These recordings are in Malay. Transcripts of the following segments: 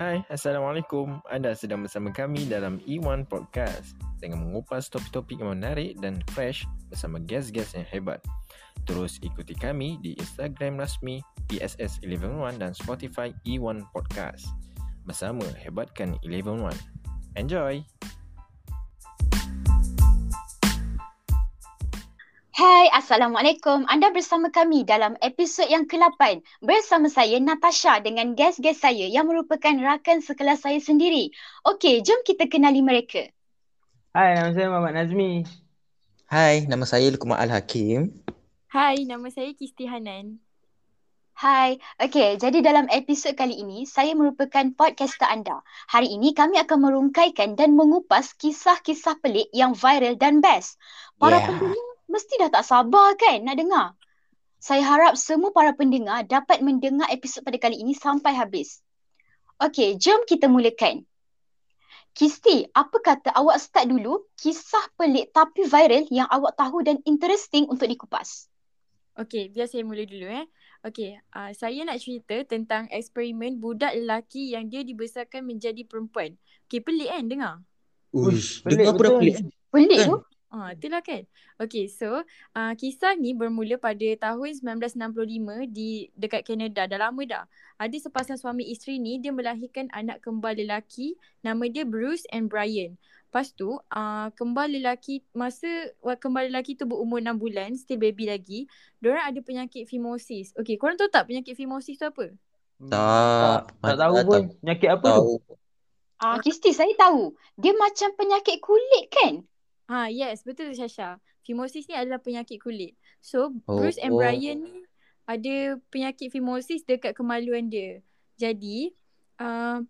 Hai, Assalamualaikum. Anda sedang bersama kami dalam E1 Podcast dengan mengupas topik-topik yang menarik dan fresh bersama guest-guest yang hebat. Terus ikuti kami di Instagram rasmi PSS111 dan Spotify E1 Podcast. Bersama hebatkan 111. Enjoy! Hai, Assalamualaikum. Anda bersama kami dalam episod yang ke-8 bersama saya Natasha dengan guest-guest saya yang merupakan rakan sekelas saya sendiri. Okey, jom kita kenali mereka. Hai, nama saya Muhammad Nazmi. Hai, nama saya Lukman Al-Hakim. Hai, nama saya Kisti Hanan. Hai, okey. Jadi dalam episod kali ini, saya merupakan podcaster anda. Hari ini kami akan merungkaikan dan mengupas kisah-kisah pelik yang viral dan best. Para Yeah. pendengar mesti dah tak sabar kan nak dengar. Saya harap semua para pendengar dapat mendengar episod pada kali ini sampai habis. Okey, jom kita mulakan. Kisti, apa kata awak start dulu kisah pelik tapi viral yang awak tahu dan interesting untuk dikupas? Okey, biar saya mula dulu eh. Okey, uh, saya nak cerita tentang eksperimen budak lelaki yang dia dibesarkan menjadi perempuan. Okey, pelik kan dengar? Uish, pelik dengar pun dah pelik. Pelik Kan? tu? Ah, itulah kan. Okey, so uh, kisah ni bermula pada tahun 1965 di dekat Canada. Dah lama dah. Ada sepasang suami isteri ni dia melahirkan anak kembar lelaki nama dia Bruce and Brian. Lepas tu uh, kembar lelaki masa wa- kembar lelaki tu berumur 6 bulan, still baby lagi, diorang ada penyakit fimosis. Okey, korang tahu tak penyakit fimosis tu apa? Tak. Tak, tak tahu tak pun. Penyakit apa tu? Tahu. Ah, Kisti, saya tahu. Dia macam penyakit kulit kan? Ha, yes, betul tu Syasha. Fimosis ni adalah penyakit kulit. So, Oh. Bruce and Brian ni ada penyakit fimosis dekat kemaluan dia. Jadi, uh,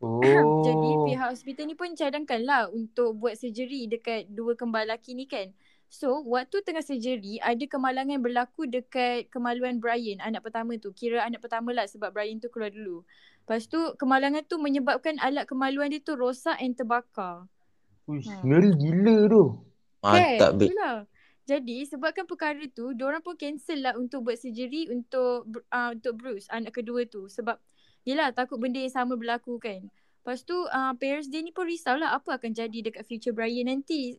Oh. jadi pihak hospital ni pun cadangkanlah untuk buat surgery dekat dua kembar lelaki ni kan. So, waktu tengah surgery, ada kemalangan berlaku dekat kemaluan Brian, anak pertama tu. Kira anak pertama lah sebab Brian tu keluar dulu. Lepas tu, kemalangan tu menyebabkan alat kemaluan dia tu rosak and terbakar. Uish, Ha. ngeri gila tu. Mantap, kan? Itulah. Jadi sebabkan perkara tu, diorang pun cancel lah untuk buat surgery untuk uh, untuk Bruce, anak kedua tu. Sebab yelah takut benda yang sama berlaku kan. Lepas tu uh, parents dia ni pun risau lah apa akan jadi dekat future Brian nanti.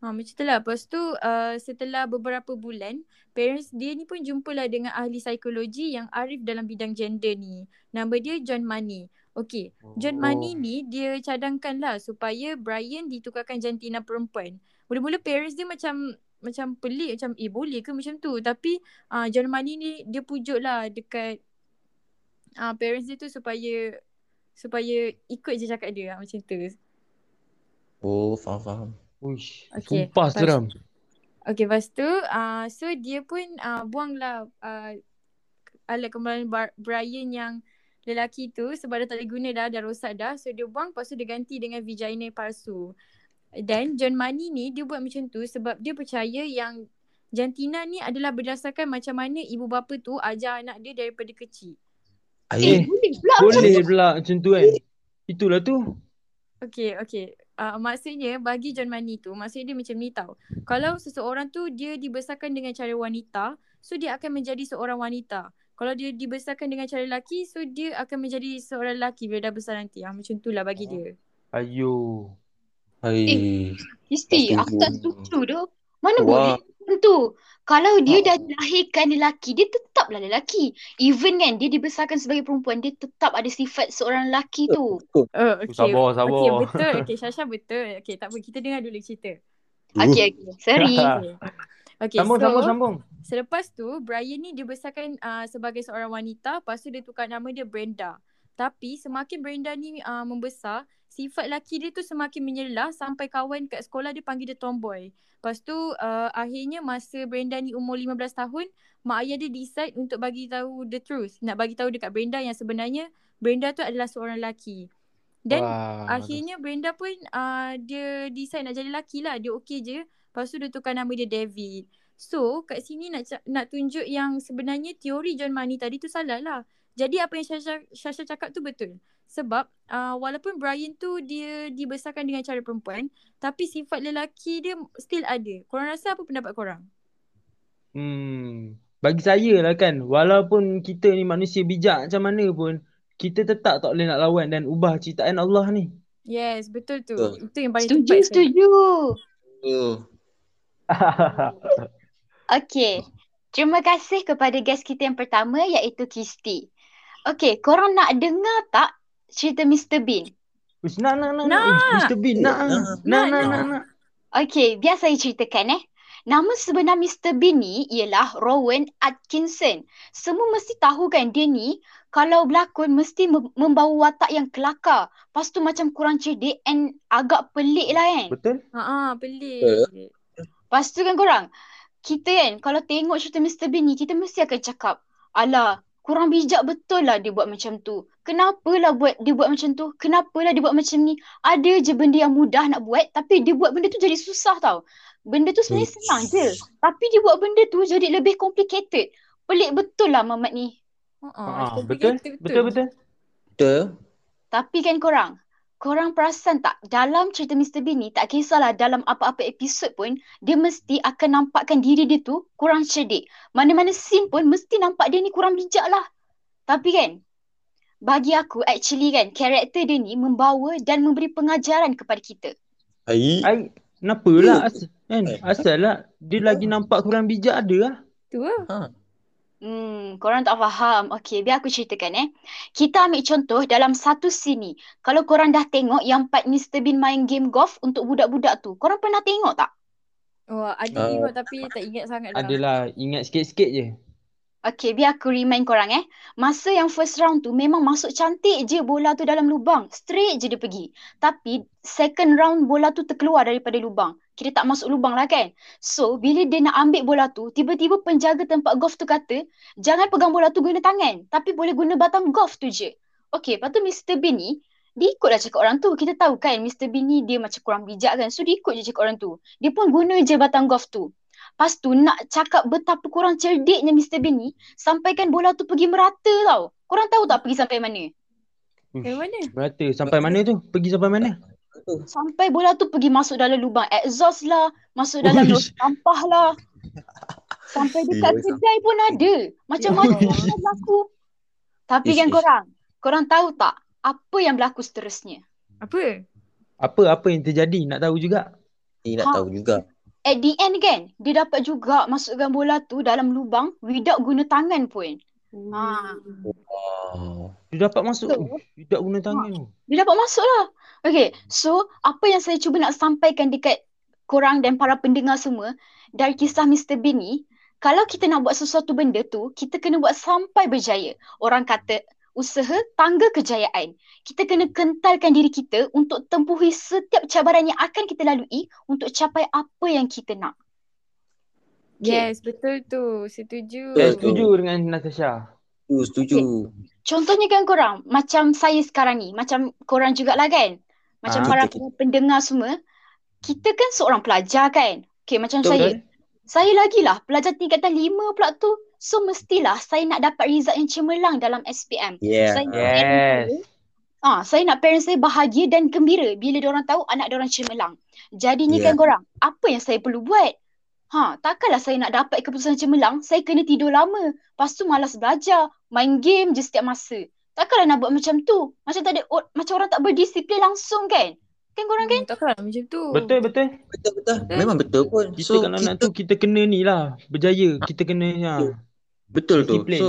Ha, macam tu lah. Lepas tu uh, setelah beberapa bulan, parents dia ni pun jumpalah dengan ahli psikologi yang arif dalam bidang gender ni. Nama dia John Money. Okay, John Oh. Money ni dia cadangkan lah supaya Brian ditukarkan jantina perempuan. Mula-mula parents dia macam macam pelik macam eh boleh ke macam tu tapi uh, John Money ni dia pujuk lah dekat uh, parents dia tu supaya supaya ikut je cakap dia ah, macam tu. Oh, faham, faham. Uish, Okey, sumpah lepas- seram. Okay lepas tu uh, so dia pun uh, buanglah uh, alat Bar- Brian yang lelaki tu sebab dah tak boleh guna dah, dah rosak dah. So dia buang lepas tu dia ganti dengan vagina palsu. Dan John Money ni dia buat macam tu sebab dia percaya yang jantina ni adalah berdasarkan macam mana ibu bapa tu ajar anak dia daripada kecil. Eh, Air. boleh pula macam Boleh tu. pula macam tu kan. Itulah tu. Okay, okay. Uh, maksudnya bagi John Money tu, maksudnya dia macam ni tau. Kalau seseorang tu dia dibesarkan dengan cara wanita, so dia akan menjadi seorang wanita. Kalau dia dibesarkan dengan cara lelaki, so dia akan menjadi seorang lelaki bila dah besar nanti. Ah, macam tu lah bagi dia. Ayo. Hai. Kisti, Tak aku tak setuju. tu. Mana Wah. boleh macam tu? Kalau dia Ah. dah dilahirkan lelaki, dia tetaplah lelaki. Even kan dia dibesarkan sebagai perempuan, dia tetap ada sifat seorang lelaki tu. Oh, okay. Sabar, sabar. Okay, betul. Okay, Syasha betul. Okay, tak apa. Kita dengar dulu cerita. Okey, okey. Sorry. Okay. Okay, Sambung, so, sambung, sambung. Selepas tu Brian ni dibesarkan uh, sebagai seorang wanita, lepas tu dia tukar nama dia Brenda. Tapi semakin Brenda ni uh, membesar, sifat lelaki dia tu semakin menyelah sampai kawan kat sekolah dia panggil dia tomboy. Lepas tu uh, akhirnya masa Brenda ni umur 15 tahun, mak ayah dia decide untuk bagi tahu the truth. Nak bagi tahu dekat Brenda yang sebenarnya Brenda tu adalah seorang lelaki. Dan Wah, Akhirnya Brenda pun uh, dia decide nak jadi lelaki lah. Dia okey je. Lepas tu dia tukar nama dia David. So kat sini nak nak tunjuk yang sebenarnya teori John Money tadi tu salah lah. Jadi apa yang Syasha, Syasha cakap tu betul. Sebab uh, walaupun Brian tu dia dibesarkan dengan cara perempuan tapi sifat lelaki dia still ada. Korang rasa apa pendapat korang? Hmm. Bagi saya lah kan, walaupun kita ni manusia bijak macam mana pun, kita tetap tak boleh nak lawan dan ubah ciptaan Allah ni. Yes, betul tu. Betul. Itu yang paling Setuju, tepat. sekali. setuju. Oh. Okay. Terima kasih kepada guest kita yang pertama iaitu Kisti. Okay, korang nak dengar tak cerita Mr. Bean? Ush, nak, nak, nak. Ush, Mr. Bean, nak, nak, nak, nak, Nak, nak, nak. Okay, biar saya ceritakan eh. Nama sebenar Mr. Bean ni ialah Rowan Atkinson. Semua mesti tahu kan dia ni kalau berlakon mesti mem- membawa watak yang kelakar. Lepas tu macam kurang cerdik and agak pelik lah kan. Betul? Ha ah, pelik. Lepas tu kan korang, kita kan kalau tengok cerita Mr. Bean ni, kita mesti akan cakap, alah, kurang bijak betul lah dia buat macam tu. Kenapalah buat dia buat macam tu? Kenapalah dia buat macam ni? Ada je benda yang mudah nak buat, tapi dia buat benda tu jadi susah tau. Benda tu sebenarnya senang je. Tapi dia buat benda tu jadi lebih complicated. Pelik betul lah Mamat ni. Ha Ha, ah, betul? Betul, betul. Betul. Tapi kan korang, korang perasan tak dalam cerita Mr. Bean ni tak kisahlah dalam apa-apa episod pun dia mesti akan nampakkan diri dia tu kurang cerdik. Mana-mana scene pun mesti nampak dia ni kurang bijak lah. Tapi kan bagi aku actually kan karakter dia ni membawa dan memberi pengajaran kepada kita. Hai. Ai, kenapa lah? Asal, kan? Asal lah. Dia lagi nampak kurang bijak ada lah. Tu lah. Ha. Hmm, korang tak faham. Okey, biar aku ceritakan eh. Kita ambil contoh dalam satu scene ni. Kalau korang dah tengok yang part Mr. Bean main game golf untuk budak-budak tu. Korang pernah tengok tak? Oh, ada Ah. tengok tapi tak ingat sangat lah. Adalah, ingat sikit-sikit je. Okay, biar aku remind korang eh. Masa yang first round tu memang masuk cantik je bola tu dalam lubang. Straight je dia pergi. Tapi second round bola tu terkeluar daripada lubang. Kira tak masuk lubang lah kan. So, bila dia nak ambil bola tu, tiba-tiba penjaga tempat golf tu kata, jangan pegang bola tu guna tangan. Tapi boleh guna batang golf tu je. Okay, lepas tu Mr. Bean ni, dia ikutlah cakap orang tu. Kita tahu kan Mr. Bean ni dia macam kurang bijak kan. So, dia ikut je cakap orang tu. Dia pun guna je batang golf tu. Lepas tu nak cakap betapa kurang cerdiknya Mr. Bean ni sampaikan bola tu pergi merata tau. Korang tahu tak pergi sampai mana? Dari mana? Merata. Sampai mana tu? Pergi sampai mana? Sampai bola tu pergi masuk dalam lubang exhaust lah, masuk dalam lubang sampah lah. Sampai dekat kedai pun ada. Macam-macam yang berlaku. Tapi Ish, kan ish. korang, korang tahu tak apa yang berlaku seterusnya? Apa? Apa-apa yang terjadi nak tahu juga. Ni nak Ha. tahu juga. At the end kan, dia dapat juga masukkan bola tu dalam lubang without guna tangan pun. Ha. Wow. Dia dapat masuk. Ush, Tidak guna tangan tu. Dia dapat masuk lah. Okay, so apa yang saya cuba nak sampaikan dekat korang dan para pendengar semua dari kisah Mr. Bean ni, kalau kita nak buat sesuatu benda tu, kita kena buat sampai berjaya. Orang kata usaha tangga kejayaan. Kita kena kentalkan diri kita untuk tempuhi setiap cabaran yang akan kita lalui untuk capai apa yang kita nak. Yes, betul tu. Setuju. Saya Betul. setuju dengan Natasha. Tu setuju. Contohnya kan korang, macam saya sekarang ni, macam korang jugalah kan. Macam Ah. para Betul. pendengar semua, kita kan seorang pelajar kan. Okay, macam Betul. saya. Saya lagi lah pelajar tingkatan lima pula tu. So mestilah saya nak dapat result yang cemerlang dalam SPM. Yeah. Saya nak Yes. saya, ah, saya nak parents saya bahagia dan gembira bila diorang tahu anak diorang cemerlang. Jadinya Yeah. kan korang, apa yang saya perlu buat? Ha, takkanlah saya nak dapat keputusan cemerlang, saya kena tidur lama. Lepas tu malas belajar, main game je setiap masa. Takkanlah nak buat macam tu. Macam tak ada o- macam orang tak berdisiplin langsung kan? Kan korang kan? Hmm, takkanlah macam tu. Betul, betul. Betul betul. Memang betul pun. Kita So kalau nak kita tu, kita kena ni lah. Berjaya. Kita kena, ha. betul tu. disiplin. So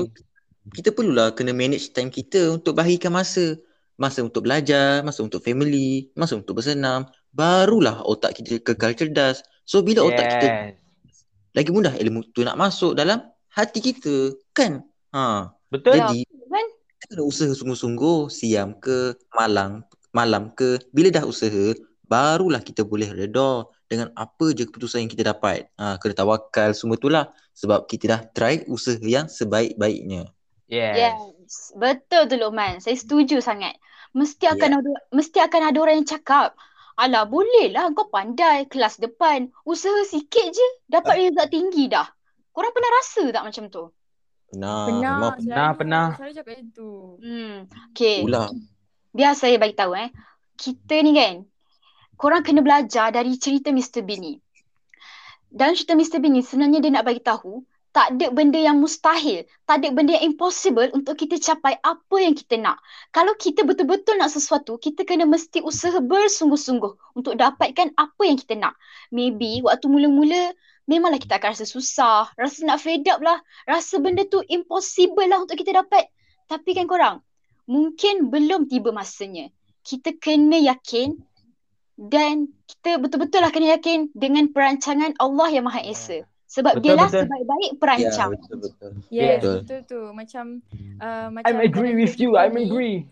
kita perlulah kena manage time kita untuk bahagikan masa. Masa untuk belajar, masa untuk family, masa untuk bersenam. Barulah otak kita kekal cerdas. So bila otak kita Yes. lagi mudah ilmu tu nak masuk dalam hati kita. Kan? Ha. Betul? Ya. Jadi Kan? Kita kena usaha sungguh-sungguh siam ke malang malam ke bila dah usaha barulah kita boleh reda dengan apa je keputusan yang kita dapat ha, kena tawakal semua itulah sebab kita dah try usaha yang sebaik-baiknya Yes. Yes. Betul tu Luqman. Saya setuju sangat. Mesti akan ada mesti akan ada orang yang cakap, "Alah, boleh lah kau pandai kelas depan. Usaha sikit je dapat result tinggi dah." Korang pernah rasa tak macam tu? Nah Pernah. memang selalu, Pernah, pernah. Selalu cakap macam tu. Hmm. Okay. pula Biar saya bagi tahu eh. Kita ni kan, korang kena belajar dari cerita Mr. Bean ni. Dalam cerita Mr. Bean ni sebenarnya dia nak bagi tahu Tak ada benda yang mustahil. Tak ada benda yang impossible untuk kita capai apa yang kita nak. Kalau kita betul-betul nak sesuatu, kita kena mesti usaha bersungguh-sungguh untuk dapatkan apa yang kita nak. Maybe waktu mula-mula memanglah kita akan rasa susah, rasa nak fed up lah, rasa benda tu impossible lah untuk kita dapat. Tapi kan korang, mungkin belum tiba masanya. Kita kena yakin dan kita betul-betul lah kena yakin dengan perancangan Allah yang Maha Esa. Sebab Betul, dia lah betul. sebaik-baik Ya, perancang. betul betul. Yes, Betul. betul tu. Macam uh, macam I'm agree with you. I'm agree.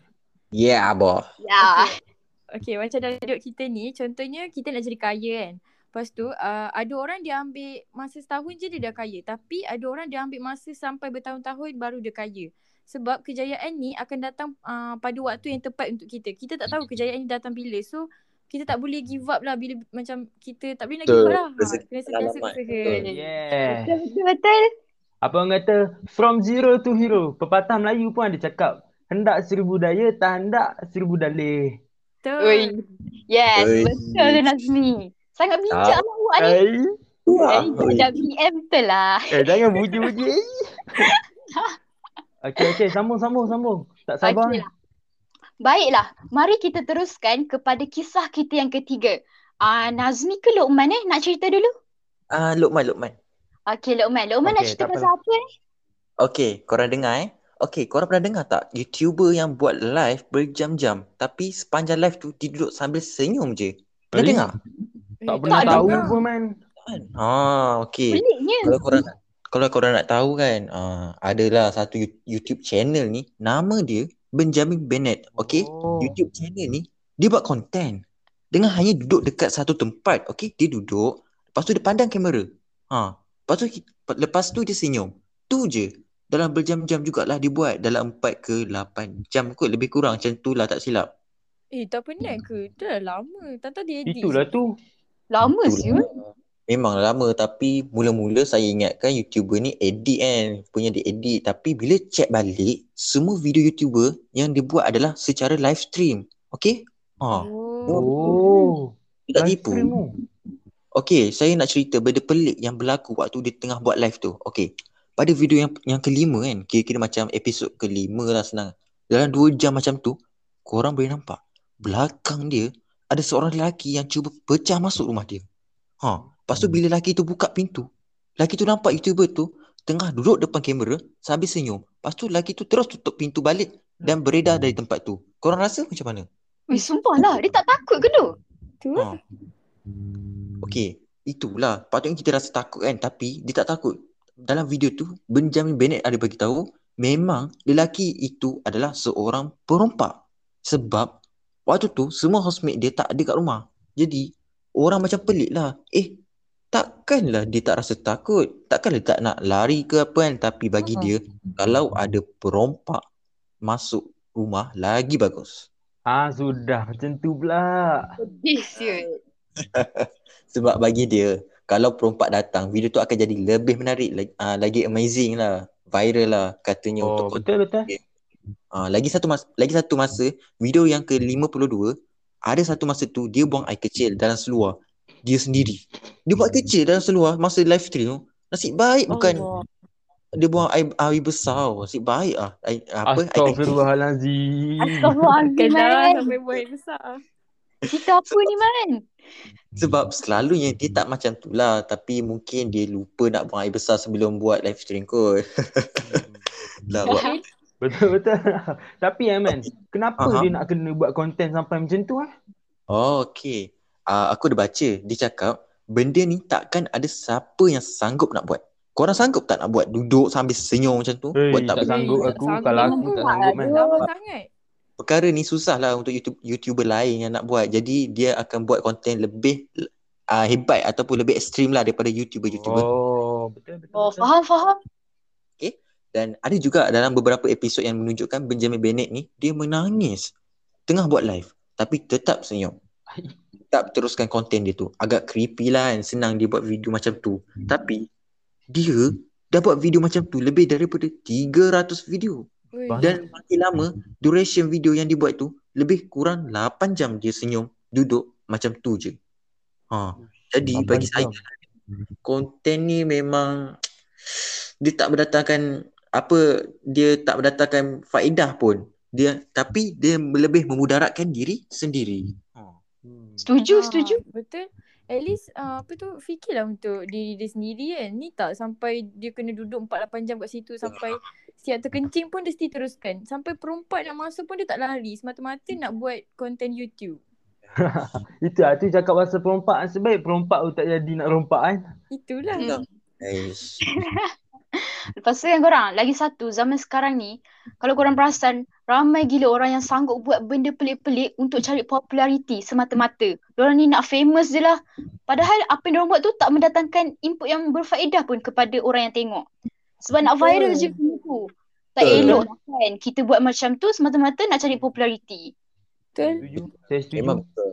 Yeah, abah. Ya. Okay, macam dalam hidup kita ni, contohnya kita nak jadi kaya kan. Lepas tu, uh, ada orang dia ambil masa setahun je dia dah kaya. Tapi ada orang dia ambil masa sampai bertahun-tahun baru dia kaya. Sebab kejayaan ni akan datang uh, pada waktu yang tepat untuk kita. Kita tak tahu kejayaan ni datang bila. So, kita tak boleh give up lah bila macam kita tak boleh nak give up lah. Ha, kena sentiasa usaha. Betul. Yeah. Betul, betul, betul. Apa orang kata? From zero to hero. Pepatah Melayu pun ada cakap. Hendak seribu daya, tak hendak seribu dalih. Betul. Yes, Oi. betul tu Nazmi. Sangat bijak lah awak ni. Eh, Eh, dah BM betul lah. eh jangan puji-puji. okay, okay. Sambung, sambung, sambung. Tak sabar. Okey lah. Baiklah, mari kita teruskan kepada kisah kita yang ketiga. Ah, Nazmi ke Luqman eh? Nak cerita dulu? Ah, Luqman, Luqman. Okey, Luqman. Luqman nak Okey, cerita pasal apa eh? Okay, korang dengar eh. Okay, korang pernah dengar tak YouTuber yang buat live berjam-jam tapi sepanjang live tu dia duduk sambil senyum je. Pernah dengar? Tak Eh, pernah Tak tahu pun man. Ah, okay. Peliknya. Kalau korang nak kalau korang nak tahu kan, ah, adalah satu You- YouTube channel ni, nama dia Benjamin Bennett. Okay? Oh. YouTube channel ni dia buat konten dengan hanya duduk dekat satu tempat. Okay? Dia duduk, lepas tu dia pandang kamera. Ha, lepas tu lepas tu dia senyum. Tu je. Dalam berjam-jam jugalah dia buat dalam 4 ke 8 jam kot lebih kurang macam tu lah tak silap. Eh, tak penat ke? Dah lama. Tak tahu dia edit. Itulah tu. Lama siul. Memang lama tapi mula-mula saya ingatkan YouTuber ni edit kan. Punya dia edit. Tapi bila check balik, semua video YouTuber yang dia buat adalah secara live stream. Okay? Ha. Oh. Oh. Tak Live tipu. Okay, saya nak cerita benda pelik yang berlaku waktu dia tengah buat live tu. Okay. Pada video yang yang kelima kan, kira-kira macam episod kelima lah senang. Dalam dua jam macam tu, korang boleh nampak belakang dia ada seorang lelaki yang cuba pecah masuk rumah dia. Ha, lepas tu bila lelaki tu buka pintu, lelaki tu nampak YouTuber tu tengah duduk depan kamera sambil senyum. Lepas tu lelaki tu terus tutup pintu balik dan beredar dari tempat tu. Korang rasa macam mana? Weh, sumpah lah. Dia tak takut ke tu? Tu. Ha. Okey, itulah. Patutnya kita rasa takut kan, tapi dia tak takut. Dalam video tu, Benjamin Bennett ada bagi tahu memang lelaki itu adalah seorang perompak. Sebab waktu tu semua housemate dia tak ada kat rumah. Jadi, orang macam pelik lah. Eh, takkanlah dia tak rasa takut. Takkanlah dia tak nak lari ke apa kan. Tapi bagi Ha. dia, kalau ada perompak masuk rumah, lagi bagus. Ah sudah macam tu pula. Sedih. Sebab bagi dia kalau perompak datang video tu akan jadi lebih menarik lagi, uh, lagi amazing lah viral lah katanya Oh untuk betul betul. Uh, lagi satu mas lagi satu masa video yang ke-52 ada satu masa tu dia buang air kecil dalam seluar dia sendiri dia buat kecil dalam seluar masa live stream tu nasib baik bukan Allah. dia buang air, air besar nasib baik ah air, apa air Astagfirullahalazim. Man. sampai buat besar. Kita apa ni, Man? sebab selalunya dia tak macam tu lah tapi mungkin dia lupa nak buang air besar sebelum buat live stream kot dah buat Betul betul. Tapi ya man, kenapa Aha. dia nak kena buat konten sampai macam tu ah? Oh, okay. Uh, aku dah baca. Dia cakap, benda ni takkan ada siapa yang sanggup nak buat. Korang sanggup tak nak buat duduk sambil senyum macam tu? Hey, buat tak tak sanggup aku. sanggup Kalau aku tak sanggup man. Sangat. Perkara ni susah lah untuk YouTube, YouTuber lain yang nak buat. Jadi dia akan buat konten lebih uh, hebat ataupun lebih ekstrim lah daripada YouTuber-YouTuber. Oh, betul betul. Oh, betul. faham, faham. Dan ada juga dalam beberapa episod yang menunjukkan Benjamin Bennett ni, dia menangis tengah buat live. Tapi tetap senyum. Tetap teruskan konten dia tu. Agak creepy lah kan. Senang dia buat video macam tu. Tapi dia dah buat video macam tu lebih daripada 300 video. Ui. Dan makin lama, duration video yang dia buat tu lebih kurang 8 jam dia senyum, duduk macam tu je. Ha. Jadi bagi saya konten ni memang dia tak berdatangkan apa dia tak berdatangkan faedah pun. Dia tapi dia lebih memudaratkan diri sendiri. Oh. Setuju, Ah, setuju. Betul. At least uh, apa tu fikirlah untuk diri dia sendiri kan. Ni tak sampai dia kena duduk 4-8 jam kat situ sampai siap terkencing pun dia mesti teruskan. Sampai perempat nak masuk pun dia tak lari. Semata-mata nak buat konten YouTube. Itu lah tu cakap pasal perompak Sebaik perompak tu tak jadi nak rompak kan Itulah. Hmm. Aish. Lepas tu yang korang, lagi satu, zaman sekarang ni, kalau korang perasan, ramai gila orang yang sanggup buat benda pelik-pelik untuk cari populariti semata-mata. Diorang ni nak famous je lah. Padahal apa yang diorang buat tu tak mendatangkan input yang berfaedah pun kepada orang yang tengok. Sebab nak viral je benda tu. Tak Betul. elok lah kan. Kita buat macam tu semata-mata nak cari populariti. Betul. Setuju Saya setuju Memang betul.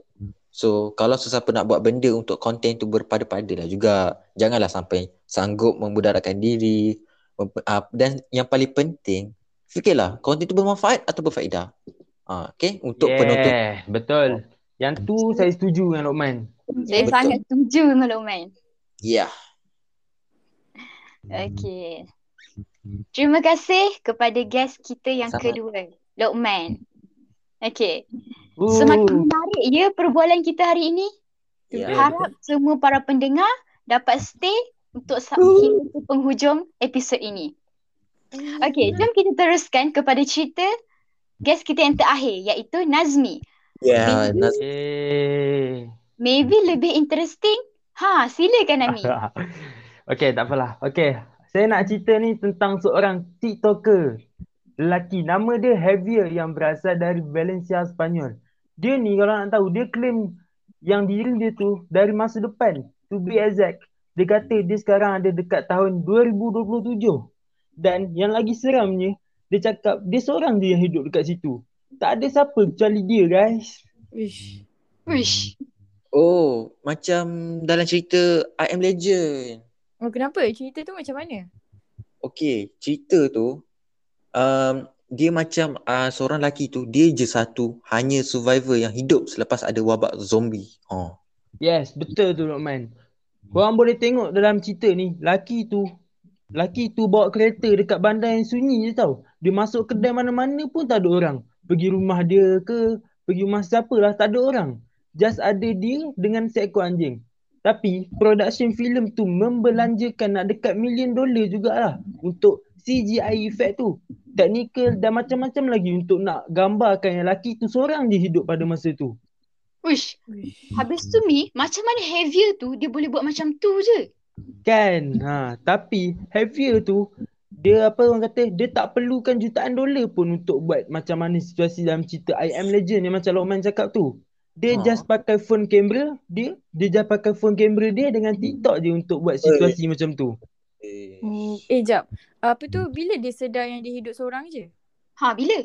So kalau sesiapa nak buat benda untuk konten tu berpada-pada lah juga. Janganlah sampai sanggup memudaratkan diri. Mem- uh, dan yang paling penting, fikirlah konten tu bermanfaat atau berfaedah. Uh, okay, untuk yeah, penonton. Betul Yang tu saya setuju dengan Lokman Saya Betul. sangat setuju dengan Luqman. Ya. Yeah. Okay. Terima kasih kepada guest kita yang Sama. kedua, Luqman. Okay. Ooh. Semakin menarik ya perbualan kita hari ini. Ya. Harap semua para pendengar dapat stay untuk sa- hingga ke penghujung episod ini. Okay, jom kita teruskan kepada cerita guest kita yang terakhir iaitu Nazmi. Ya, Maybe- Naz- Yeay Maybe lebih interesting. Ha, silakan Ami. Okay tak apalah Okay Saya nak cerita ni tentang seorang TikToker Lelaki Nama dia Javier yang berasal dari Valencia, Spanyol Dia ni kalau nak tahu Dia claim yang diri dia tu dari masa depan To be exact Dia kata dia sekarang ada dekat tahun 2027 Dan yang lagi seramnya Dia cakap dia seorang je yang hidup dekat situ Tak ada siapa kecuali dia guys Wish. Wish. Oh, macam dalam cerita I Am Legend. Oh kenapa? Cerita tu macam mana? Okay, cerita tu um, dia macam uh, seorang lelaki tu dia je satu hanya survivor yang hidup selepas ada wabak zombie. Oh. Yes, betul tu Lokman. Korang boleh tengok dalam cerita ni, laki tu laki tu bawa kereta dekat bandar yang sunyi je tau. Dia masuk kedai mana-mana pun tak ada orang. Pergi rumah dia ke, pergi rumah siapa lah, tak ada orang. Just ada dia dengan seekor anjing. Tapi production filem tu membelanjakan nak dekat million dollar jugalah untuk CGI effect tu. Teknikal dan macam-macam lagi untuk nak gambarkan yang laki tu seorang je hidup pada masa tu. Wish. Wish. Habis tu Mi, macam mana Javier tu dia boleh buat macam tu je? Kan. Ha, tapi Javier tu dia apa orang kata dia tak perlukan jutaan dolar pun untuk buat macam mana situasi dalam cerita I Am Legend yang macam Lokman cakap tu. Dia Ha. just pakai phone kamera dia, dia just pakai phone kamera dia dengan TikTok je untuk buat situasi macam tu. Eh. Hmm. Eh jap. Apa tu bila dia sedar yang dia hidup seorang je? Ha, bila?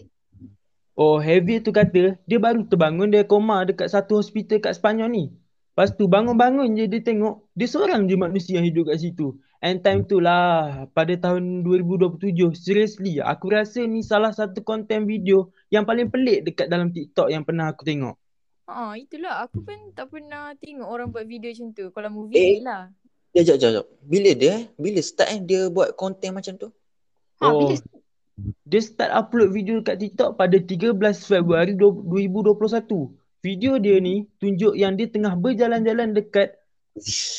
Oh, Javier tu kata dia baru terbangun dia koma dekat satu hospital kat Sepanyol ni. Lepas tu bangun-bangun je dia tengok dia seorang je manusia yang hidup kat situ. And time tu lah pada tahun 2027 seriously aku rasa ni salah satu konten video yang paling pelik dekat dalam TikTok yang pernah aku tengok. Ha, itulah aku pun tak pernah tengok orang buat video macam tu. Kalau movie eh. lah. Jap, jap, jap, jap. Bila dia eh? Bila start eh dia buat konten macam tu? Ha, Oh. bila? Dia start upload video kat TikTok pada 13 Februari 2021. Video dia ni tunjuk yang dia tengah berjalan-jalan dekat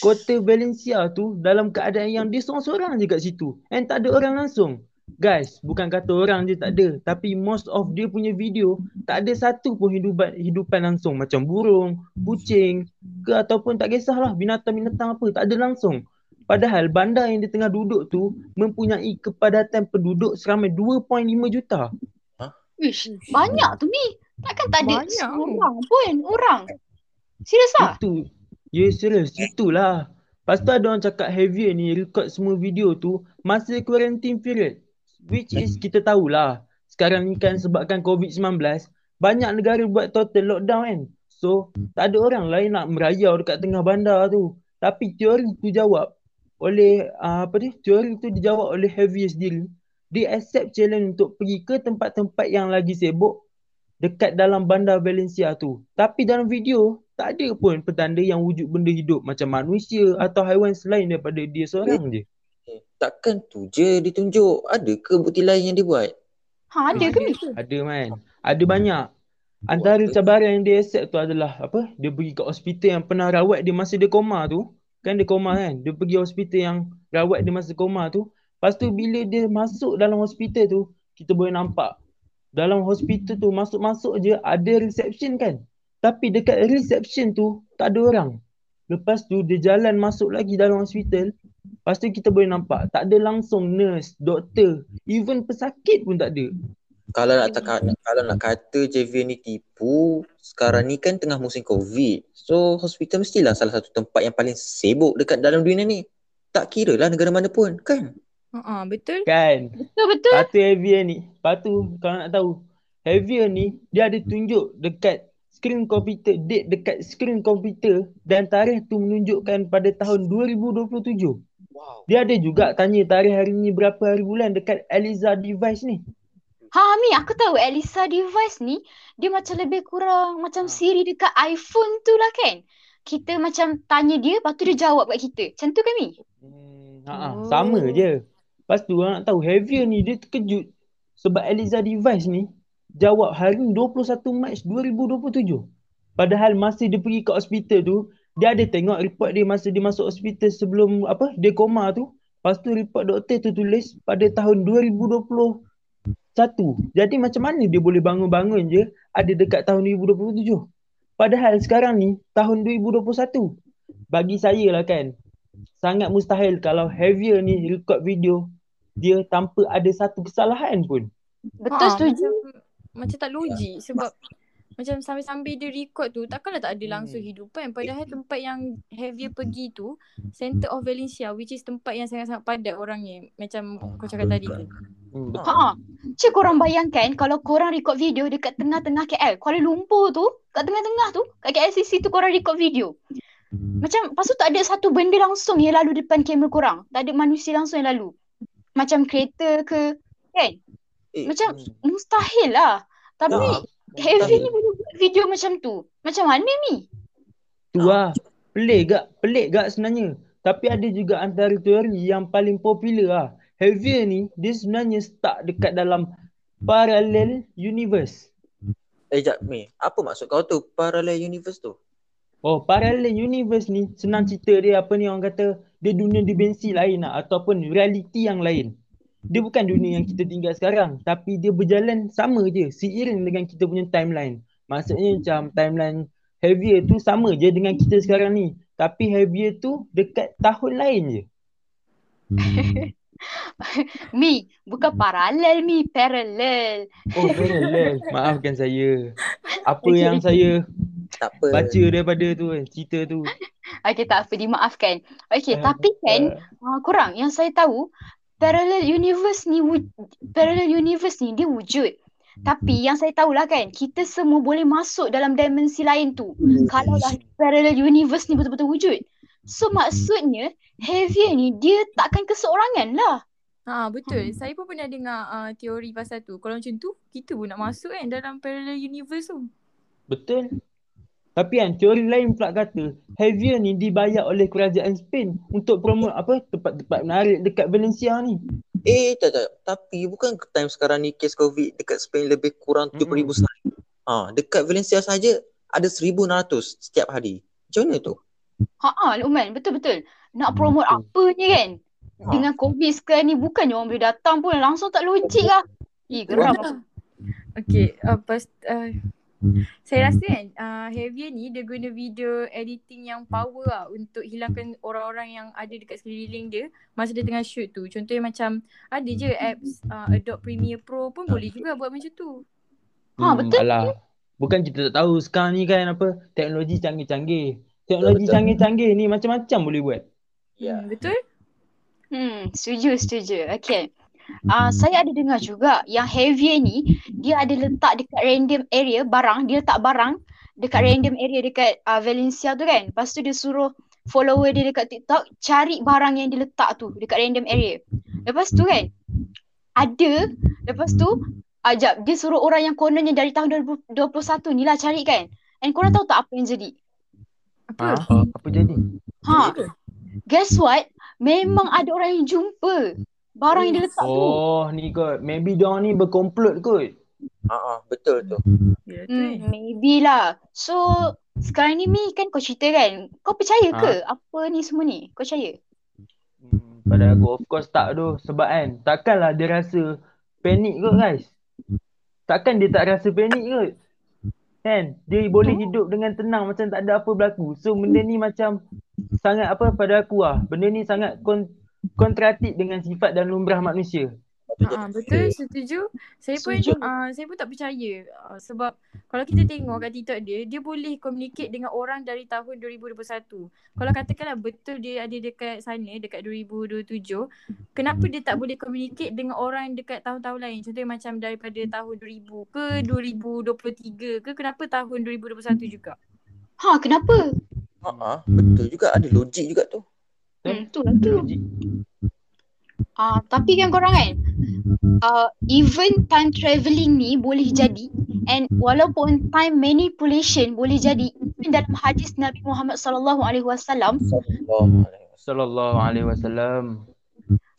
kota Valencia tu dalam keadaan yang dia seorang-seorang je kat situ. And tak ada orang langsung. Guys, bukan kata orang je tak ada. Tapi most of dia punya video tak ada satu pun hidupan, hidupan langsung. Macam burung, kucing ke ataupun tak kisahlah binatang-binatang apa. Tak ada langsung. Padahal bandar yang dia tengah duduk tu mempunyai kepadatan penduduk seramai 2.5 juta. Wish. Banyak tu Mi. Takkan tak ada Banyak. seorang pun orang. Serius lah? Itu. Ya serius, itulah. Lepas tu ada orang cakap Javier ni record semua video tu masa quarantine period. Which is kita tahulah. Sekarang ni kan sebabkan COVID-19, banyak negara buat total lockdown kan. So, tak ada orang lain nak merayau dekat tengah bandar tu. Tapi teori tu jawab oleh uh, apa dia? Teori tu dijawab oleh Javier sendiri. Dia accept challenge untuk pergi ke tempat-tempat yang lagi sibuk dekat dalam bandar Valencia tu. Tapi dalam video tak ada pun petanda yang wujud benda hidup macam manusia atau haiwan selain daripada dia seorang je. Eh, Takkan tu je ditunjuk. Ada ke bukti lain yang dia buat? Ha, ada ke Mi? Ada man. Ada banyak. Antara cabaran yang dia accept tu adalah apa? Dia pergi ke hospital yang pernah rawat dia masa dia koma tu. Kan dia koma kan? Dia pergi hospital yang rawat dia masa koma tu. Lepas tu bila dia masuk dalam hospital tu, kita boleh nampak. Dalam hospital tu masuk-masuk je ada reception kan? Tapi dekat reception tu tak ada orang. Lepas tu dia jalan masuk lagi dalam hospital. Lepas tu kita boleh nampak tak ada langsung nurse, doktor, even pesakit pun tak ada. Kalau nak tak, kalau nak kata JV ni tipu, sekarang ni kan tengah musim COVID. So hospital mestilah salah satu tempat yang paling sibuk dekat dalam dunia ni. Tak kira lah negara mana pun, kan? Ha betul. Kan? Betul betul. Satu Javier ni. Lepas tu kalau nak tahu. Javier ni dia ada tunjuk dekat skrin komputer. Date dekat skrin komputer. Dan tarikh tu menunjukkan pada tahun 2027. Wow. Dia ada juga tanya tarikh hari ni berapa hari bulan dekat Eliza device ni. Ha Mi, aku tahu Elisa device ni dia macam lebih kurang macam Ha. Siri dekat iPhone tu lah kan. Kita macam tanya dia, lepas tu dia jawab kat kita. Macam tu kan Mi? Hmm, ha, Oh. sama je. Lepas tu orang nak tahu Javier ni dia terkejut. Sebab Eliza device ni jawab hari 21 Mac 2027. Padahal masa dia pergi ke hospital tu, dia ada tengok report dia masa dia masuk hospital sebelum apa dia koma tu. Lepas tu report doktor tu tulis pada tahun 2021. Jadi macam mana dia boleh bangun-bangun je ada dekat tahun 2027. Padahal sekarang ni tahun 2021. Bagi saya lah kan, sangat mustahil kalau Javier ni record video dia tanpa ada satu kesalahan pun. Betul Ha, setuju. Macam, macam tak logik sebab macam sambil-sambil dia record tu takkanlah tak ada langsung Hmm. hidupan padahal tempat yang Javier pergi tu center of Valencia which is tempat yang sangat-sangat padat orangnya macam kau cakap tadi tu. Hmm. Ha. Cik korang bayangkan kalau korang record video dekat tengah-tengah KL, Kuala Lumpur tu, kat tengah-tengah tu, kat KLCC tu korang record video. Macam lepas tu tak ada satu benda langsung yang lalu depan kamera korang. Tak ada manusia langsung yang lalu. Macam kereta ke, kan? Eh, Macam Hmm. mustahil lah. Tapi tak, Heavy ni video macam tu. Macam mana ni? Tu lah. Pelik gak, pelik gak sebenarnya. Tapi ada juga antara teori yang paling popular lah. Javier ni dia sebenarnya start dekat dalam parallel universe. Eh, jap, Mi. Apa maksud kau tu? Parallel universe tu? Oh, parallel universe ni senang cerita dia apa ni orang kata dia dunia dimensi lain lah ataupun realiti yang lain. Dia bukan dunia yang kita tinggal sekarang tapi dia berjalan sama je seiring dengan kita punya timeline. Maksudnya macam timeline Javier tu sama je dengan kita sekarang ni. Tapi Javier tu dekat tahun lain je. Mi, bukan paralel Mi, parallel. Oh, parallel. Maafkan saya. Apa Okay, yang saya Tak apa. baca daripada tu kan, cerita tu. Okay, tak apa, dimaafkan. Okay, Ah, tapi kan, ah, uh, korang yang saya tahu, parallel universe ni, wujud, parallel universe ni dia wujud. Tapi yang saya tahulah kan, kita semua boleh masuk dalam dimensi lain tu. Kalau lah parallel universe ni betul-betul wujud. So maksudnya, Javier ni dia takkan keseorangan lah. Ha betul. Saya pun pernah dengar uh, teori pasal tu. Kalau macam tu, kita pun nak masuk kan dalam parallel universe tu. Betul. Tapi kan teori lain pula kata Javier ni dibayar oleh kerajaan Spain untuk promote apa tempat-tempat menarik dekat Valencia ni. Eh, tak, tak. Tapi bukan ke time sekarang ni kes COVID dekat Spain lebih kurang 70,000 Mm-mm. sehari. Ha, dekat Valencia saja ada 1,600 setiap hari. Macam mana tu? Ha Luqman, betul-betul. Nak promote Betul. apa ni kan? Ha. Dengan COVID sekarang ni bukannya orang boleh datang pun langsung tak logik lah. Eh, geram. Okay, uh, pas, uh, saya rasa kan uh, Javier ni dia guna video editing yang power lah untuk hilangkan orang-orang yang ada dekat sekeliling dia masa dia tengah shoot tu. Contohnya macam ada je apps uh, Adobe Premiere Pro pun boleh juga buat macam tu. Ha, betul. Alah. Bukan kita tak tahu sekarang ni kan apa teknologi canggih-canggih. Teknologi Betul. canggih-canggih ni macam-macam boleh buat. Ya. Hmm, betul? Hmm, setuju, setuju. Okay. Uh, saya ada dengar juga yang Javier ni dia ada letak dekat random area barang, dia letak barang dekat random area dekat uh, Valencia tu kan. Lepas tu dia suruh follower dia dekat TikTok cari barang yang dia letak tu dekat random area. Lepas tu kan ada, lepas tu ajak dia suruh orang yang kononnya dari tahun 2021 ni lah cari kan. And korang tahu tak apa yang jadi? Apa? Ha? Apa jadi? Ha. Guess what? memang ada orang yang jumpa barang yang dia letak tu. Oh, ni kot. Maybe dia ni berkomplot kot. Ha ah, betul tu. Ya. Hmm, maybe lah. So, sekarang ni Mi kan kau cerita kan. Kau percaya ke apa ni semua ni? Kau percaya? Hmm, pada aku of course tak tu. Sebab kan, takkanlah dia rasa panik kot guys. Takkan dia tak rasa panik kot. Kan? Dia boleh hidup dengan tenang macam tak ada apa berlaku. So benda ni macam sangat apa pada aku lah. Benda ni sangat kon kontradiktif dengan sifat dan lumrah manusia. Ha, betul setuju. Saya pun Setuju. uh, saya pun tak percaya uh, sebab kalau kita tengok kat TikTok dia, dia boleh communicate dengan orang dari tahun 2021. Kalau katakanlah betul dia ada dekat sana dekat 2027, kenapa dia tak boleh communicate dengan orang dekat tahun-tahun lain? Contohnya macam daripada tahun 2000 ke 2023 ke kenapa tahun 2021 juga? Ha, kenapa? Ha ah, betul juga ada logik juga tu. Hmm, tu lah tu. Logik. Ah, tapi kan korang kan, uh, even time travelling ni boleh jadi and walaupun time manipulation boleh jadi even dalam hadis Nabi Muhammad sallallahu alaihi wasallam Sallallahu alaihi wasallam. Sallallahu alaihi wasallam.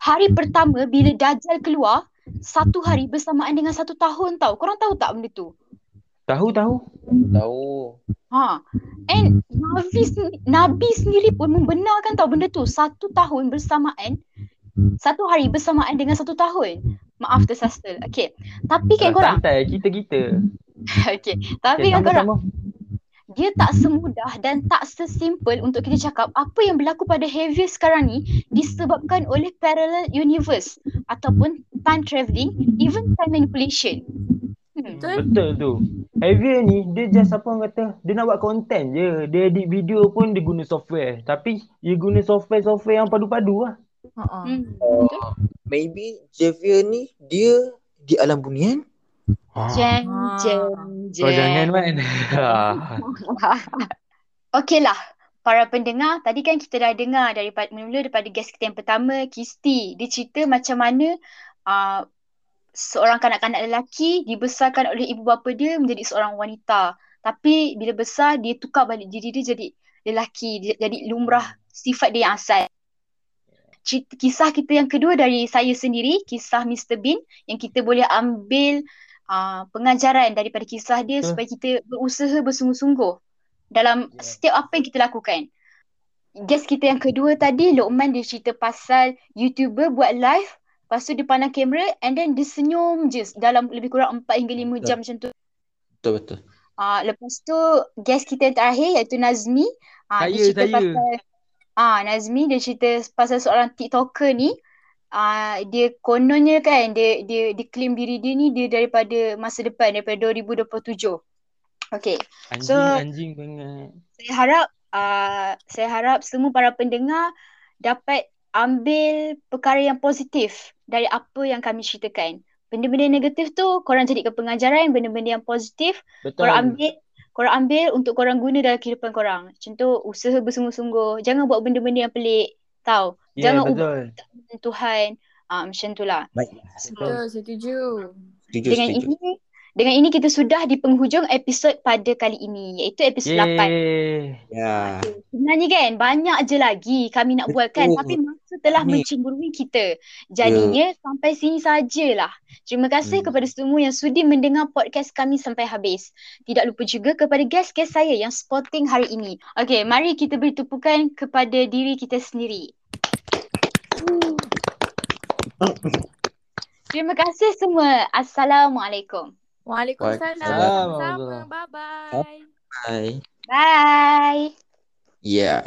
hari pertama bila Dajjal keluar satu hari bersamaan dengan satu tahun tau. Korang tahu tak benda tu? Tahu tahu. Tahu. Ha. And Nabi, Nabi sendiri pun membenarkan tau benda tu. Satu tahun bersamaan. Satu hari bersamaan dengan satu tahun. Maaf tersasar. Okay. Tapi kan korang. Santai kita-kita. Okay. Tapi Okay, kan korang. sama-sama. dia tak semudah dan tak sesimpel untuk kita cakap apa yang berlaku pada Javier sekarang ni disebabkan oleh parallel universe ataupun time travelling, even time manipulation. Hmm. Betul? Betul tu. Javier ni dia just apa orang kata dia nak buat content je. Dia edit video pun dia guna software. Tapi dia guna software-software yang padu-padu lah. Ha Hmm. Uh, maybe Javier ni dia di alam bunian. Jeng, Ah. jeng, jeng. Kau jangan kan. Okeylah, para pendengar, tadi kan kita dah dengar daripada mula daripada guest kita yang pertama, Kisti. Dia cerita macam mana uh, seorang kanak-kanak lelaki dibesarkan oleh ibu bapa dia menjadi seorang wanita. Tapi bila besar, dia tukar balik diri dia jadi lelaki, jadi lumrah sifat dia yang asal. Kisah kita yang kedua dari saya sendiri, kisah Mr. Bean yang kita boleh ambil uh, pengajaran daripada kisah dia Betul. supaya kita berusaha bersungguh-sungguh dalam Yeah. setiap apa yang kita lakukan. Guest kita yang kedua tadi, Lokman dia cerita pasal YouTuber buat live, lepas tu dia pandang kamera and then dia senyum je dalam lebih kurang 4 hingga 5 Betul. jam macam tu. Betul betul. Uh, lepas tu guest kita yang terakhir iaitu Nazmi. Uh, dia Saya, cerita saya. pasal ah Nazmi dia cerita pasal seorang TikToker ni. Uh, dia kononnya kan dia dia dia claim diri dia ni dia daripada masa depan daripada 2027. Okay. Anjing So- anjing banget. Saya harap uh, saya harap semua para pendengar dapat ambil perkara yang positif dari apa yang kami ceritakan. Benda-benda negatif tu korang jadikan pengajaran, benda-benda yang positif Betul. korang ambil korang ambil untuk korang guna dalam kehidupan korang. Contoh usaha bersungguh-sungguh. Jangan buat benda-benda yang pelik. Tahu. Ya Jangan betul. ubah Tuhan. Ah, macam tu lah. Baik. Betul, setuju. Setuju Dengan setuju. ini dengan ini kita sudah di penghujung episod pada kali ini iaitu episod 8. Yeay. Ya. Sebenarnya kan banyak je lagi kami nak buat kan Betul. tapi masa telah mencemburui kita. Jadinya sampai sini sajalah. Terima kasih Hmm. kepada semua yang sudi mendengar podcast kami sampai habis. Tidak lupa juga kepada guest-guest saya yang spotting hari ini. Okey, mari kita beri tepukan kepada diri kita sendiri. Terima kasih semua. Assalamualaikum. Waalaikumsalam. Waalaikumsalam. Sama-sama. Bye-bye. Bye. Bye. Yeah.